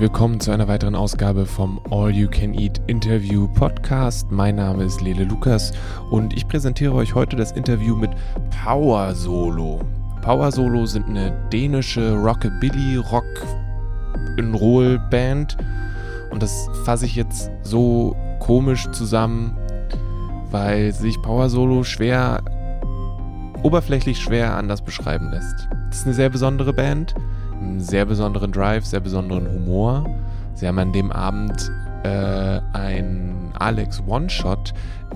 willkommen zu einer weiteren Ausgabe vom All You Can Eat Interview Podcast. Mein Name ist Lele Lukas und ich präsentiere euch heute das Interview mit Power Solo. Power Solo sind eine dänische Rockabilly Rock Roll Band und das fasse ich jetzt so komisch zusammen, weil sich Power Solo schwer oberflächlich schwer anders beschreiben lässt. Das ist eine sehr besondere Band einen sehr besonderen Drive, sehr besonderen Humor. Sie haben an dem Abend äh, ein Alex One-Shot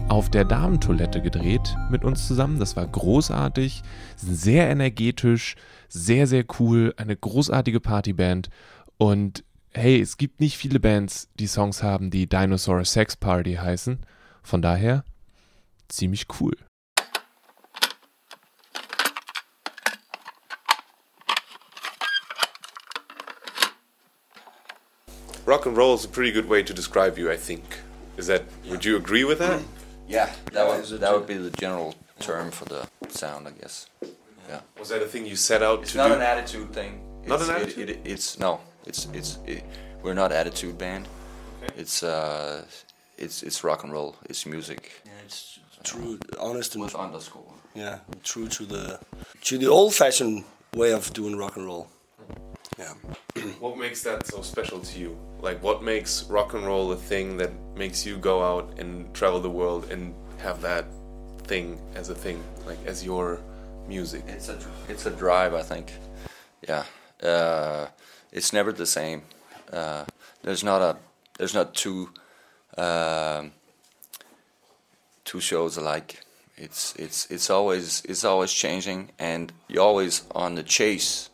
auf der Damentoilette gedreht mit uns zusammen. Das war großartig, sehr energetisch, sehr, sehr cool, eine großartige Partyband. Und hey, es gibt nicht viele Bands, die Songs haben, die Dinosaur Sex Party heißen. Von daher ziemlich cool. Rock and roll is a pretty good way to describe you, I think. Is that? Yeah. Would you agree with that? Yeah, that would that would be the general term for the sound, I guess. Yeah. Was that a thing you set out it's to do? It's not an attitude thing. Not it's, an attitude. It, it, it's no. It's it's it, we're not attitude band. Okay. It's uh, it's it's rock and roll. It's music. Yeah, it's true, honest and with underscore. Yeah, true to the to the old-fashioned way of doing rock and roll. Yeah. what makes that so special to you? Like, what makes rock and roll a thing that makes you go out and travel the world and have that thing as a thing, like as your music? It's a it's a drive, I think. Yeah. Uh, it's never the same. Uh, there's not a there's not two uh, two shows alike. It's it's it's always it's always changing, and you're always on the chase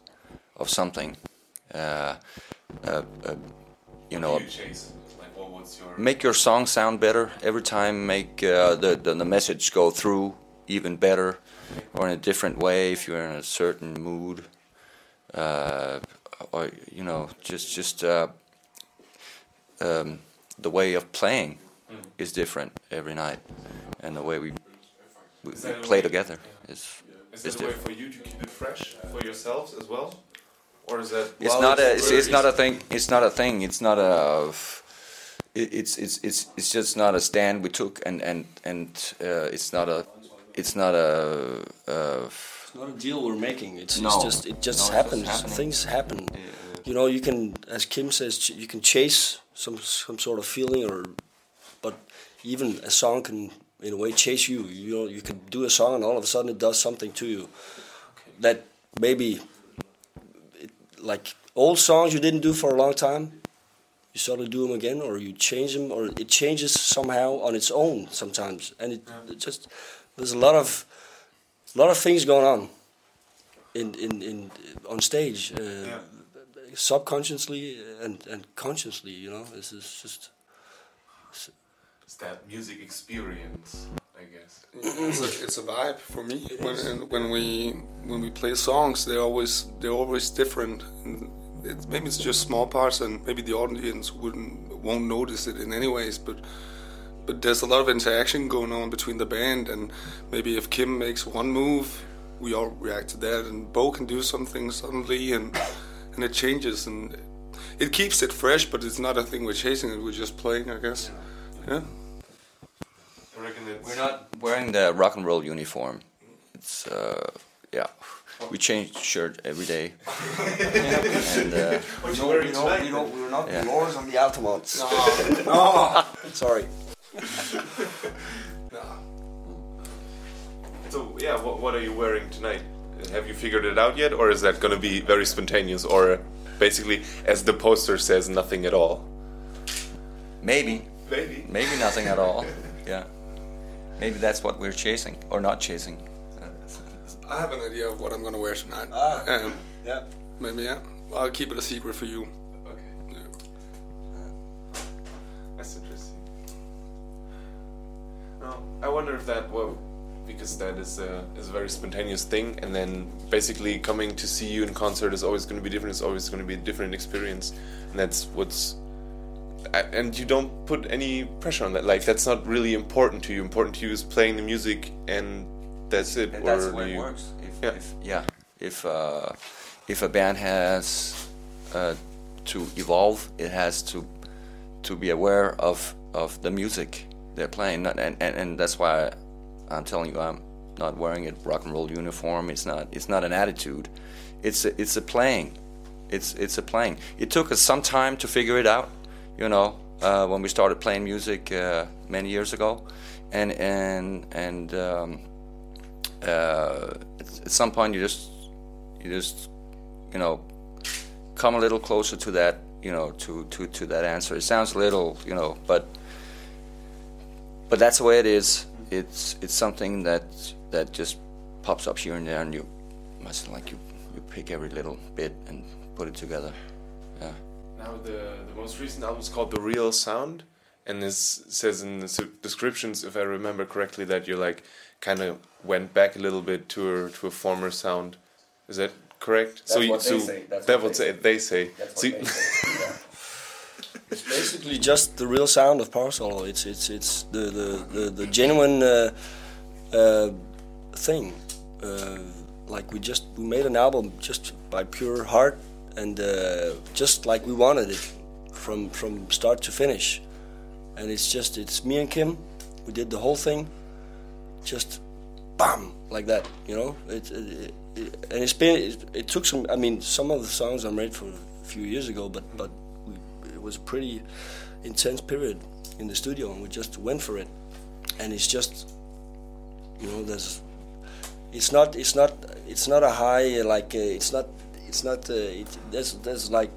of something. Uh, uh, uh, you know, like, make your song sound better every time. Make uh, the, the, the message go through even better, or in a different way if you're in a certain mood, uh, or you know, just just uh, um, the way of playing mm. is different every night, and the way we, we, play together yeah. is. Is that a way for you to keep it fresh for yourselves as well? Or is that? It's not a. It's, it's not a thing. It's not a thing. It's not a. it's it's it's it's just not a stand we took, and and and uh, it's not a. It's not a. Uh, it's not a deal we're making. It's, no. it's just it just no, happens. Just Things happen. Yeah. You know, you can, as Kim says, you can chase some some sort of feeling, or but even a song can in a way chase you. You know, you can do a song and all of a sudden it does something to you that maybe like old songs you didn't do for a long time you sort of do them again or you change them or it changes somehow on its own sometimes. And it, it just there's a lot of a lot of things going on in in, in on stage uh, yeah. subconsciously and and consciously you know? This is just it's that music experience I guess. It's a, it's a vibe for me. When, when we when we play songs, they're always they're always different. It, maybe it's just small parts, and maybe the audience wouldn't won't notice it in any ways. But but there's a lot of interaction going on between the band, and maybe if Kim makes one move, we all react to that, and Bo can do something suddenly, and and it changes, and it keeps it fresh. But it's not a thing we're chasing it; we're just playing, I guess. yeah. We're not wearing the rock and roll uniform. It's uh, yeah. We change shirt every day. and, uh, what you wearing tonight? You know, we're not yeah. Lords on the Altamonts. No, no. Sorry. no. So yeah, what, what are you wearing tonight? Have you figured it out yet, or is that going to be very spontaneous, or basically, as the poster says, nothing at all? Maybe. Maybe. Maybe nothing at all. Yeah. Maybe that's what we're chasing or not chasing. I have an idea of what I'm going to wear tonight. Ah, um, yeah. Maybe, yeah. I'll keep it a secret for you. Okay. Yeah. That's interesting. No, I wonder if that, well, because that is a, is a very spontaneous thing, and then basically coming to see you in concert is always going to be different, it's always going to be a different experience, and that's what's and you don't put any pressure on that. Like that's not really important to you. Important to you is playing the music, and that's it. And that's the way it works. If, yeah. If, yeah. If uh, if a band has uh, to evolve. It has to to be aware of of the music they're playing, and and, and that's why I'm telling you I'm not wearing a rock and roll uniform. It's not it's not an attitude. It's a, it's a playing. It's it's a playing. It took us some time to figure it out, you know, uh, when we started playing music uh, many years ago, and and and um, uh, at some point you just you just you know come a little closer to that you know to to to that answer. It sounds a little you know, but but that's the way it is. It's it's something that that just pops up here and there, and you must like you you pick every little bit and put it together. Yeah. Now the the most recent album is called The Real Sound, and this says in the descriptions, if I remember correctly, that you like kind of went back a little bit to a to a former sound. Is that correct? That's so, what so they say. That's what, they, say. they say. That's so what they say. Yeah. It's basically just the real sound of Power Solo. It's it's it's the the the, the genuine uh, uh, thing. Uh, like we just we made an album just by pure heart and uh, just like we wanted it from from start to finish. And it's just it's me and Kim. We did the whole thing, just bam like that. You know, it, it, it and it's been it, it took some. I mean, some of the songs I made for a few years ago, but but it was a pretty intense period in the studio, and we just went for it. And it's just, you know, there's, it's not, it's not, it's not a high like, uh, it's not, it's not, uh, it, there's, there's like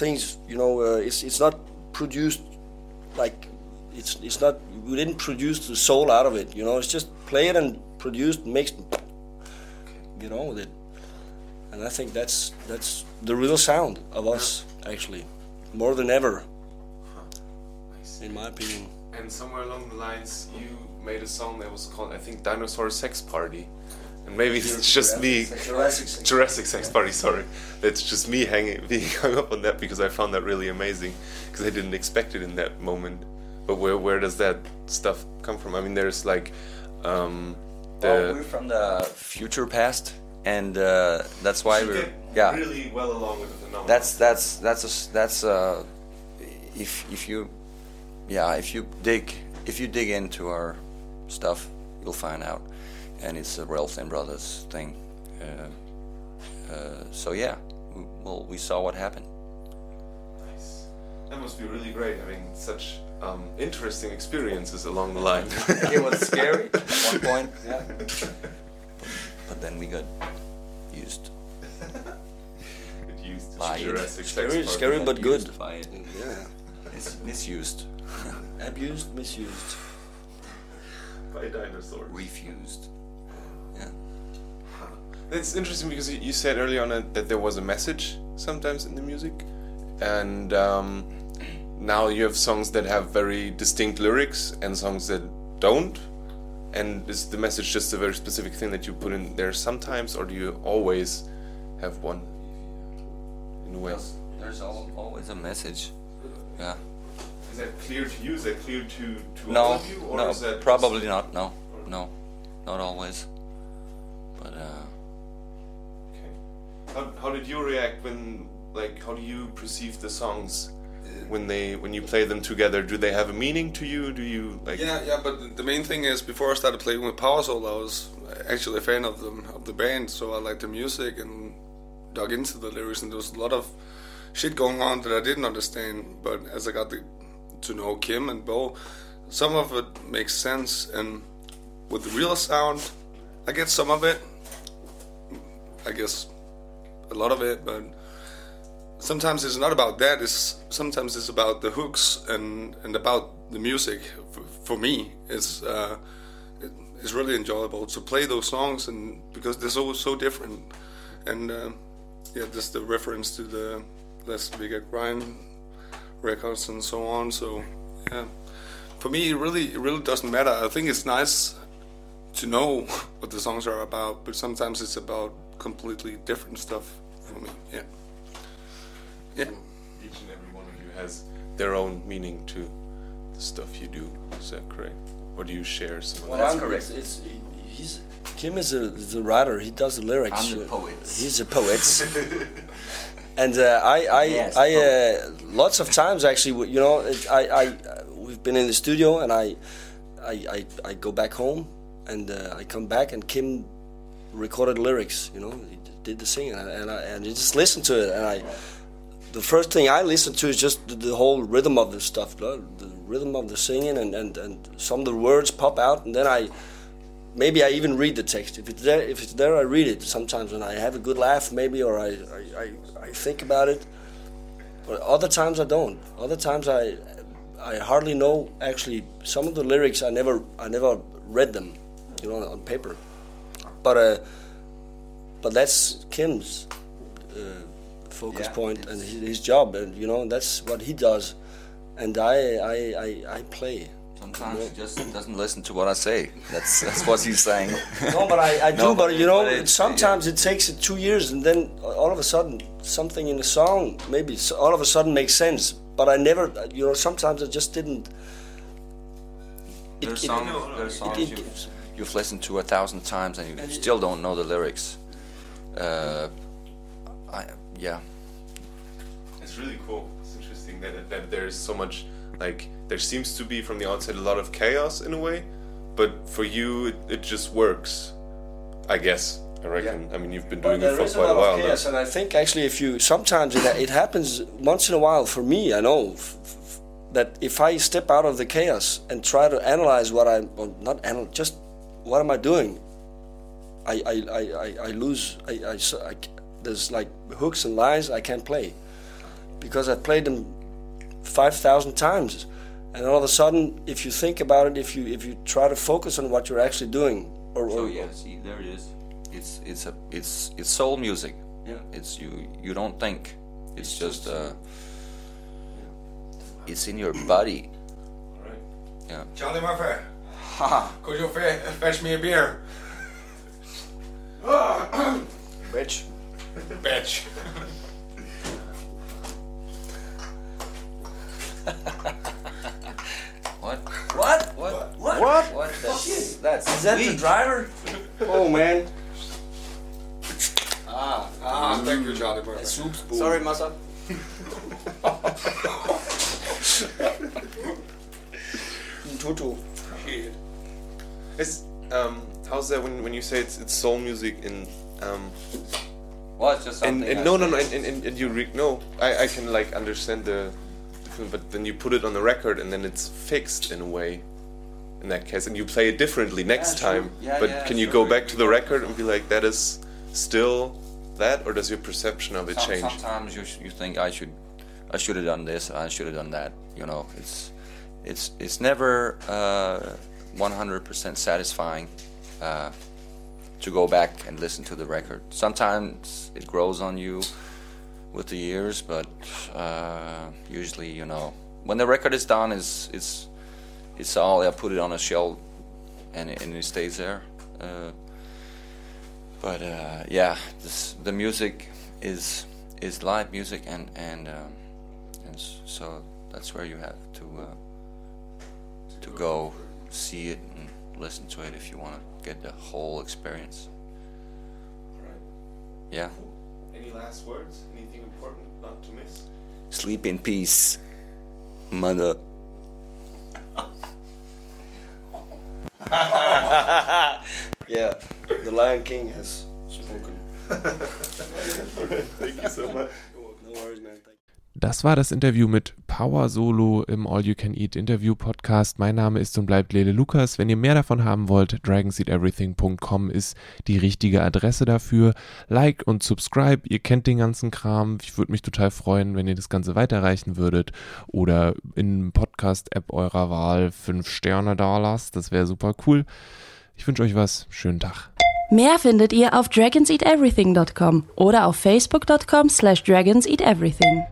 things, you know, uh, it's, it's not produced like, it's, it's not, we didn't produce the soul out of it, you know, it's just play it and produced, makes, get on with it and I think that's that's the real sound of us actually, more than ever, in my opinion. And somewhere along the lines, you made a song that was called, I think, Dinosaur Sex Party. And maybe it's just me. Jurassic Sex, Jurassic Sex Party. Sorry, it's just me hanging, being hung up on that because I found that really amazing because I didn't expect it in that moment. But where where does that stuff come from? I mean, there's like, um, the well, we're from the future past, and uh, that's why we're yeah really well along with the phenomenon. That's that's that's a, that's uh, if if you yeah if you dig if you dig into our stuff you'll find out, and it's a Ralph and Brothers thing. Uh, uh, so yeah, we, well we saw what happened. Nice. That must be really great having such um, interesting experiences along the line. it was scary at one point. Yeah. but then we got used. Get used By Jurassic Scary, scary but good. By it. Yeah. It's misused. Abused, misused. By dinosaurs. Refused. Yeah. It's interesting because you said earlier on that there was a message sometimes in the music, and um, now you have songs that have very distinct lyrics and songs that don't and is the message just a very specific thing that you put in there sometimes, or do you always have one in a way? There's always a message. Yeah. Is that clear to you? Is that clear to, to no, all of you? Or no, is that probably not. No, no, not always. But uh. How, how did you react when, like, how do you perceive the songs? Uh, when they when you play them together do they have a meaning to you do you like yeah yeah but the main thing is before i started playing with Power Solo i was actually a fan of them of the band so i liked the music and dug into the lyrics and there was a lot of shit going on that i didn't understand but as i got the, to know kim and bo some of it makes sense and with the real sound i get some of it i guess a lot of it but sometimes it's not about that. It's sometimes it's about the hooks and and about the music. For, for me, it's uh, it, it's really enjoyable to play those songs and because they're so so different. And uh, yeah, just the reference to the Les Big Grind records and so on. So yeah, for me, it really it really doesn't matter. I think it's nice to know what the songs are about, but sometimes it's about completely different stuff for me. Yeah. Yeah. Each and every one of you has their own meaning to the stuff you do. Is that correct? Or do you share some well, of that? That's correct. It's, it's, he's, Kim is a, the writer. He does the lyrics. I'm the poet. He's a poet. and uh, I, I, yes, I, uh, lots of times actually, you know, I, I, we've been in the studio, and I, I, I, I go back home, and uh, I come back, and Kim recorded lyrics, you know, he did the singing, and, and I, and I just listened to it, and I, the first thing I listen to is just the, the whole rhythm of the stuff, the, rhythm of the singing, and, and, and some of the words pop out, and then I maybe I even read the text. If it's there, if it's there, I read it. Sometimes when I have a good laugh, maybe, or I, I, I, I think about it. But other times I don't. Other times I, I hardly know. Actually, some of the lyrics I never, I never read them, you know, on paper. But, uh, but that's Kim's uh, focus yeah, point and his, his job, and you know, that's what he does, and I, I, I, I play. Sometimes he just doesn't listen to what I say. That's that's what he's saying. no, but I, I do. No, but, you know, but it, sometimes yeah. it takes two years, and then all of a sudden, something in the song maybe all of a sudden makes sense. But I never, you know, sometimes I just didn't. It, there's, songs, there's songs it, you've, listened to a thousand times, and you and still don't know the lyrics. Uh, I, yeah. It's really cool. It's interesting that that there's so much like there seems to be from the outside a lot of chaos in a way, but for you it, it just works. I guess. I reckon. Yeah. I mean, you've been doing it for quite a, a while chaos, now. And I think actually, if you sometimes it, it happens once in a while for me. I know that if I step out of the chaos and try to analyze what I, well, not analyze, just what am I doing? I I, I, I, I lose. I, I, I there's like hooks and lines I can't play because I played them five thousand times and all of a sudden, if you think about it, if you if you try to focus on what you're actually doing, or, or oh yeah, see, there it is. It's it's a it's it's soul music. Yeah, it's you you don't think. It's, it's just, just uh, it's in your body. All right. Yeah. Charlie Murphy. Ha! Could you fetch me a beer? Bitch. Bitch. What? What? What? What? What? What? That's, that's Is that the driver? oh man. Ah, ah, mm. thank you, Charlie. Perfect. Sorry, Massa. Tutu. It's um, how's that when, when you say it's it's soul music in um. Well, it's just something. And, and no, no, no, and, and, and you re- no, I, I can like understand the but then you put it on the record and then it's fixed in a way in that case and you play it differently next yeah, time yeah, but yeah, can you go back to the record and be like that is still that or does your perception of it Some, change sometimes you, you think i should i should have done this i should have done that you know it's it's it's never uh, 100% satisfying uh, to go back and listen to the record sometimes it grows on you with the years, but uh, usually, you know, when the record is done, is it's it's all I put it on a shelf and it, and it stays there. Uh, but uh, yeah, this, the music is is live music, and and um, and so that's where you have to uh, to go see it and listen to it if you want to get the whole experience. Yeah. Any last words? Anything important not to miss? Sleep in peace, mother. yeah, the Lion King has spoken. Thank you so much. No worries, man. Das war das Interview mit Power Solo im All You Can Eat Interview Podcast. Mein Name ist und bleibt Lele Lukas. Wenn ihr mehr davon haben wollt, dragonseedeverything.com ist die richtige Adresse dafür. Like und subscribe. Ihr kennt den ganzen Kram. Ich würde mich total freuen, wenn ihr das Ganze weiterreichen würdet oder in Podcast-App eurer Wahl fünf Sterne da lasst. Das wäre super cool. Ich wünsche euch was. Schönen Tag. Mehr findet ihr auf dragonseateverything.com oder auf facebook.com slash dragonseateverything.